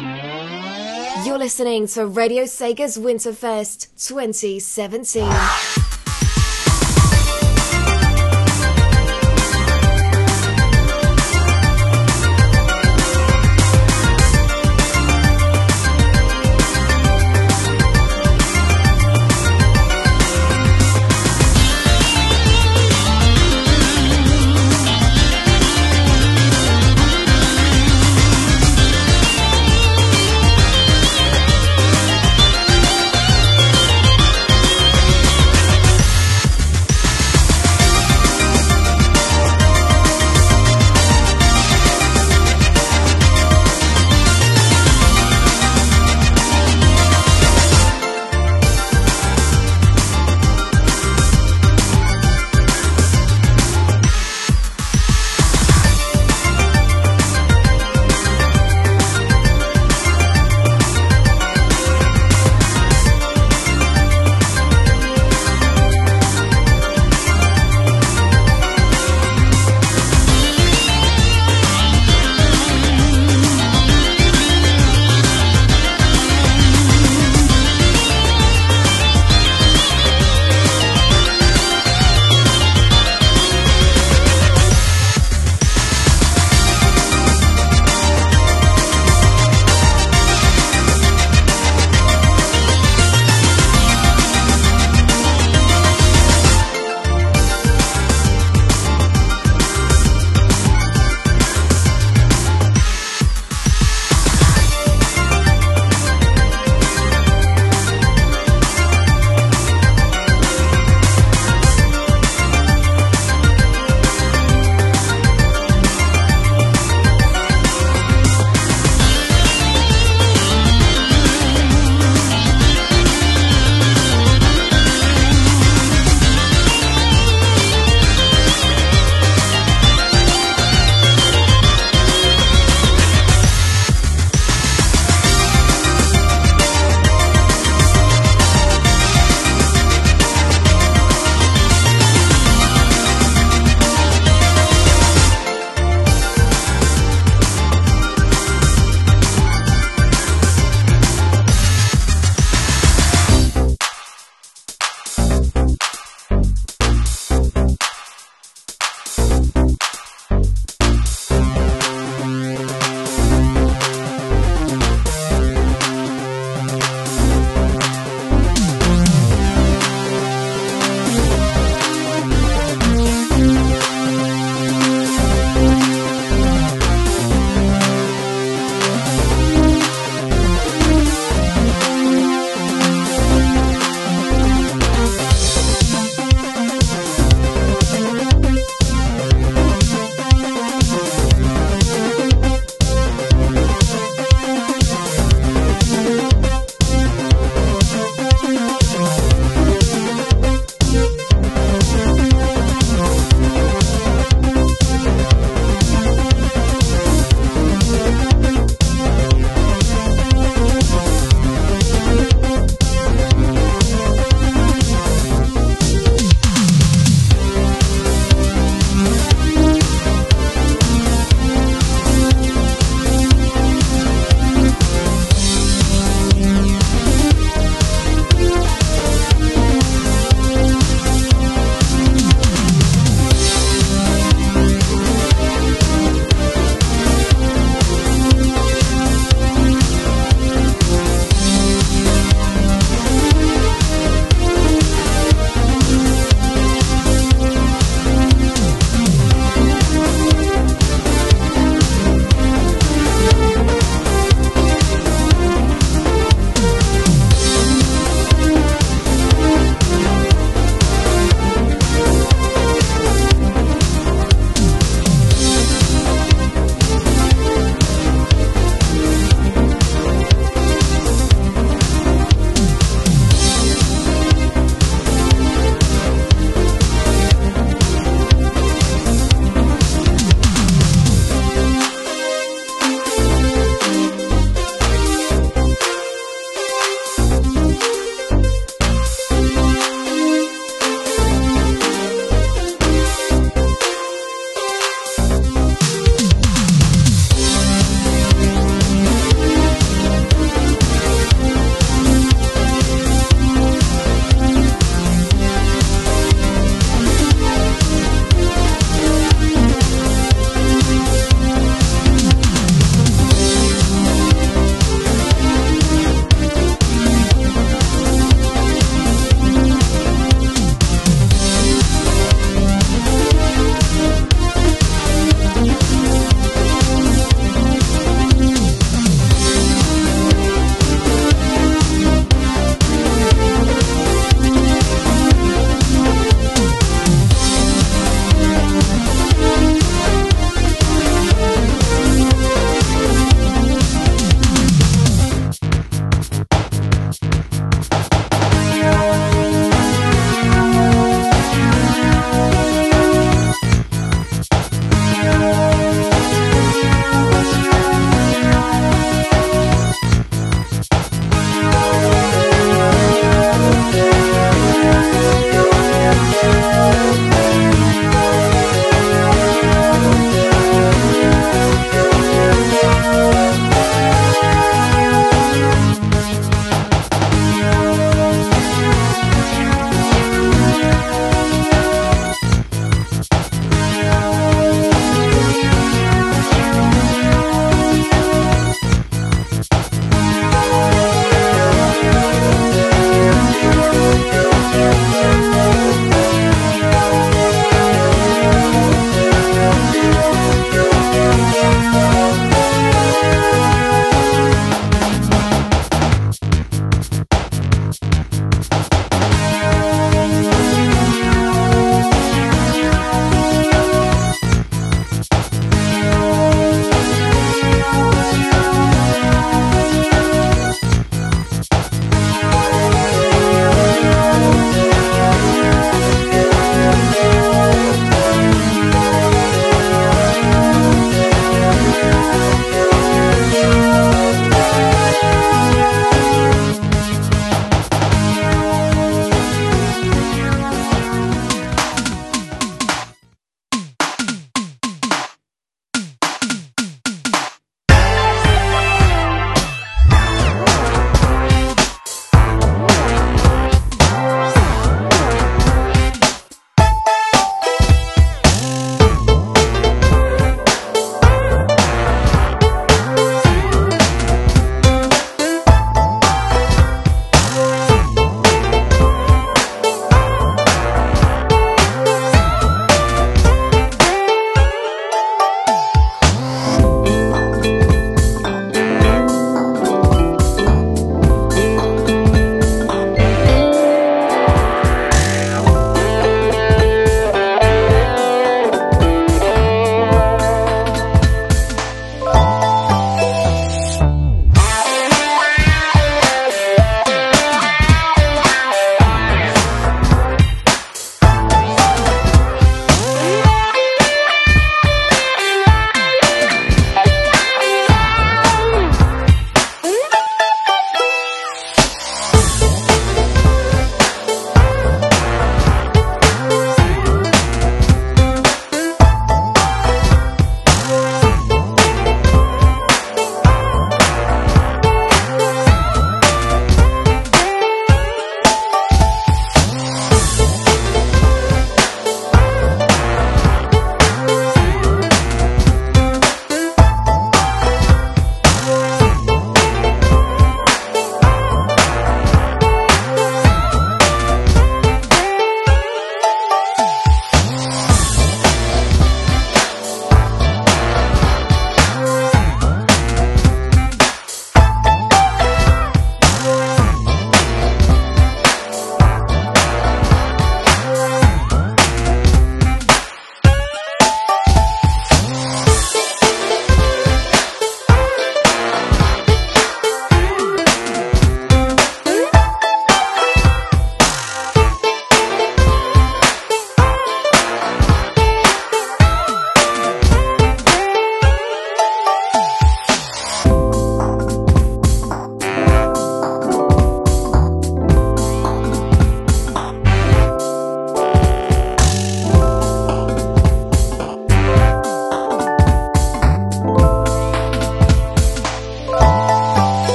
You're listening to Radio Sega's Winterfest 2017.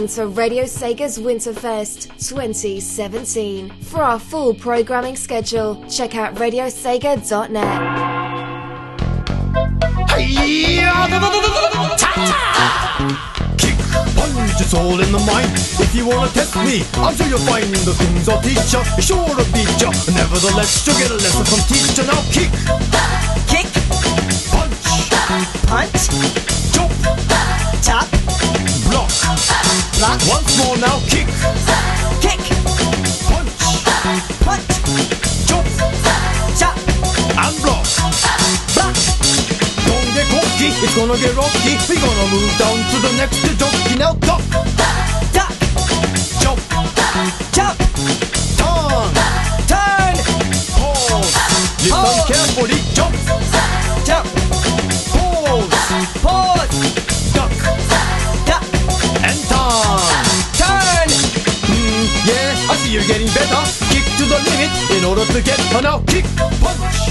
Listening to Radio Sega's Winterfest 2017. For our full programming schedule, check out radiosega.net. Kick, punch, it's all in the mind. If you wanna test me, I'm sure you'll find the things I'll teach ya. Sure to beat ya. Nevertheless, you'll get a lesson from teacher. Now kick, Kick, punch, punch, jump, tap, block. block, Once more now, kick, kick, punch, punch, jump, tap, and block. block, Don't get cocky, it's gonna get rocky. We're gonna move down to the next jockey. Now duck, duck, jump, jump, turn, turn, pause. Listen carefully, jump, jump, getting better. Kick to the limit in order to get her now. Kick, punch,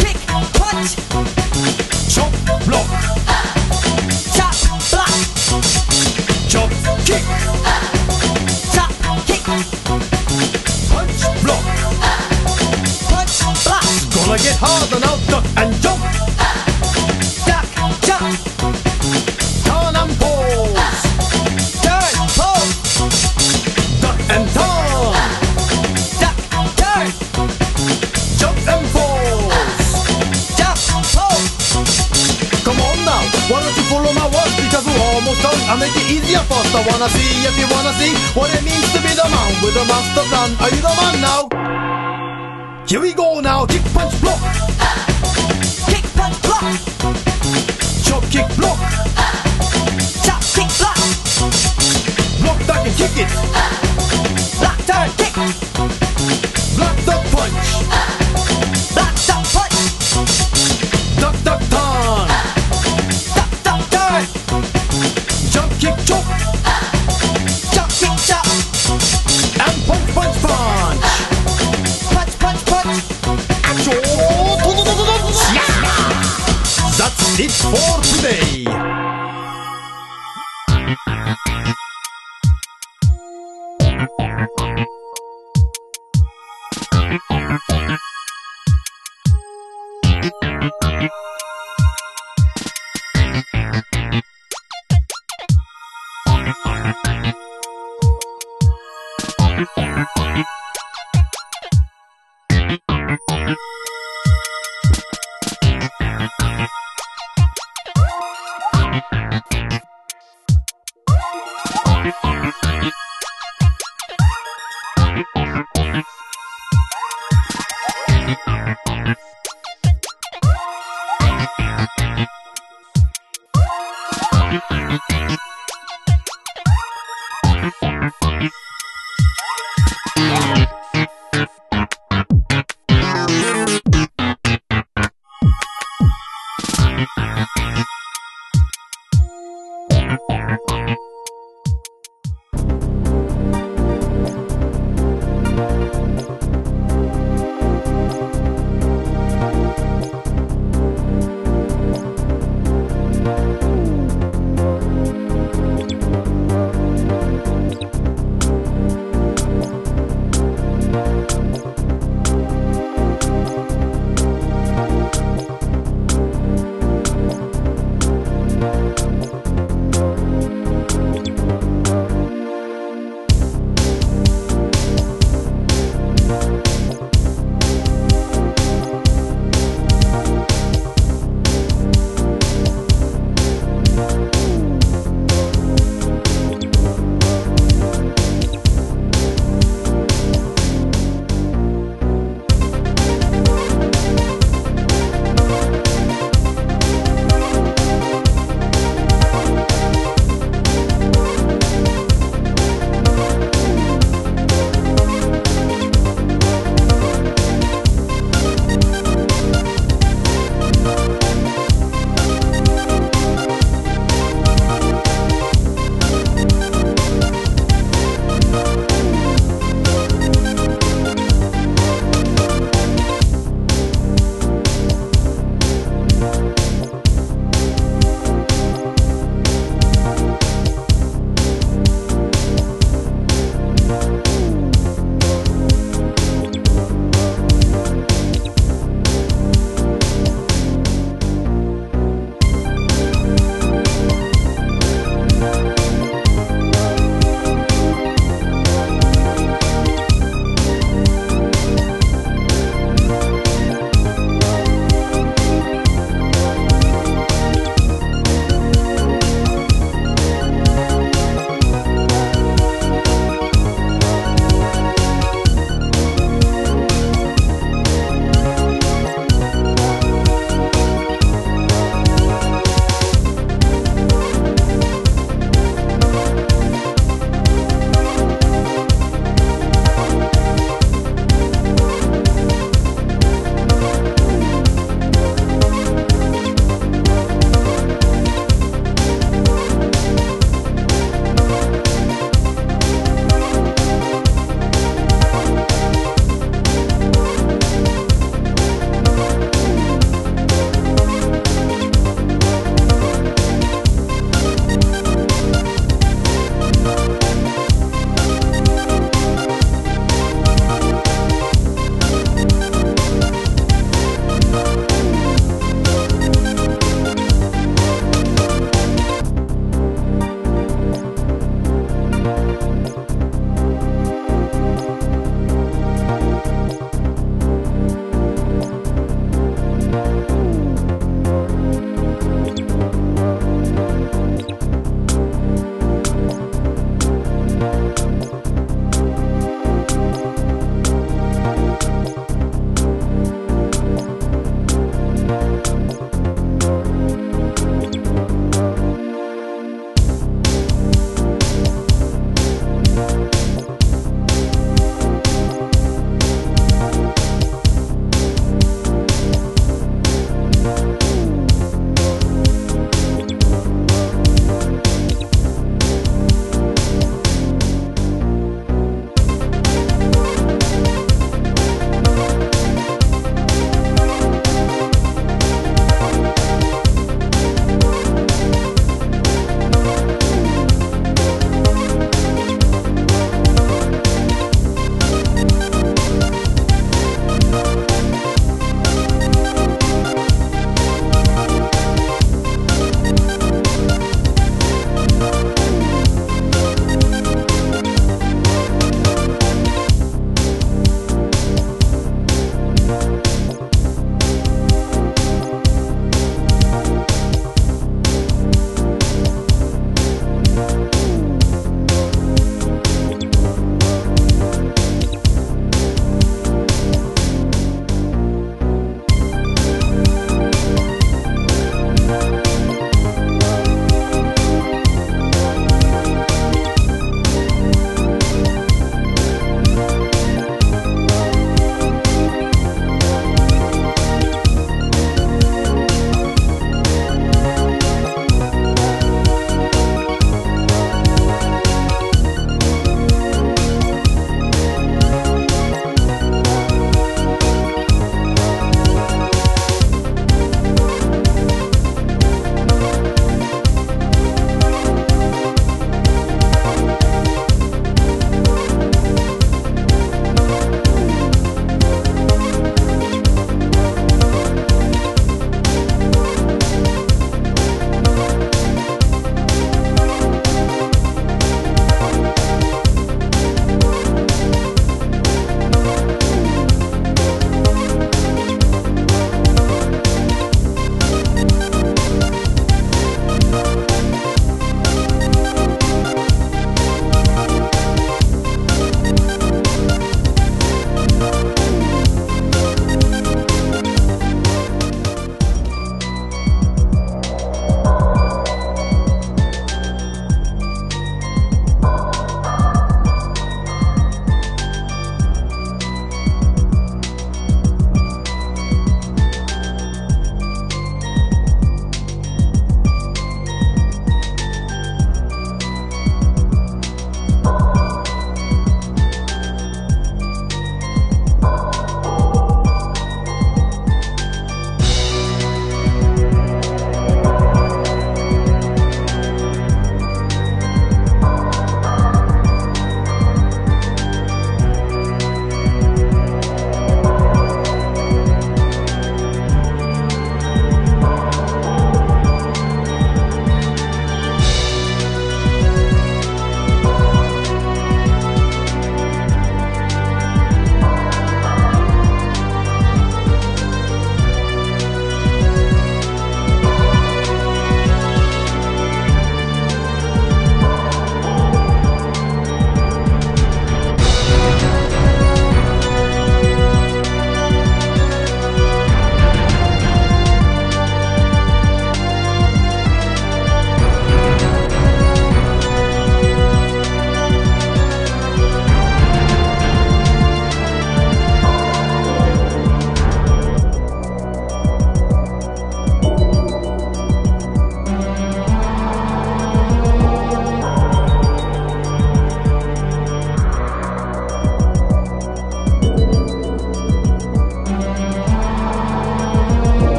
kick, punch, chop, block, tap, block, chop, kick, tap, kick, punch, block. punch, block, Gonna get harder now. Duck, wanna see if you wanna see what it means to be the man with the master plan. Are you the man now? Here we go now. Kick, punch, block. kick, punch, block, Chop, kick, block. tap, kick, block, Block, duck, and kick it. block, turn, kick, Block, duck, punch.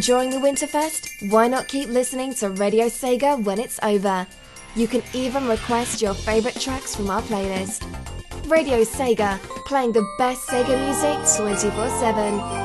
Enjoying the Winterfest? Why not keep listening to Radio Sega when it's over? You can even request your favorite tracks from our playlist. Radio Sega, playing the best Sega music 24 7.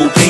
vou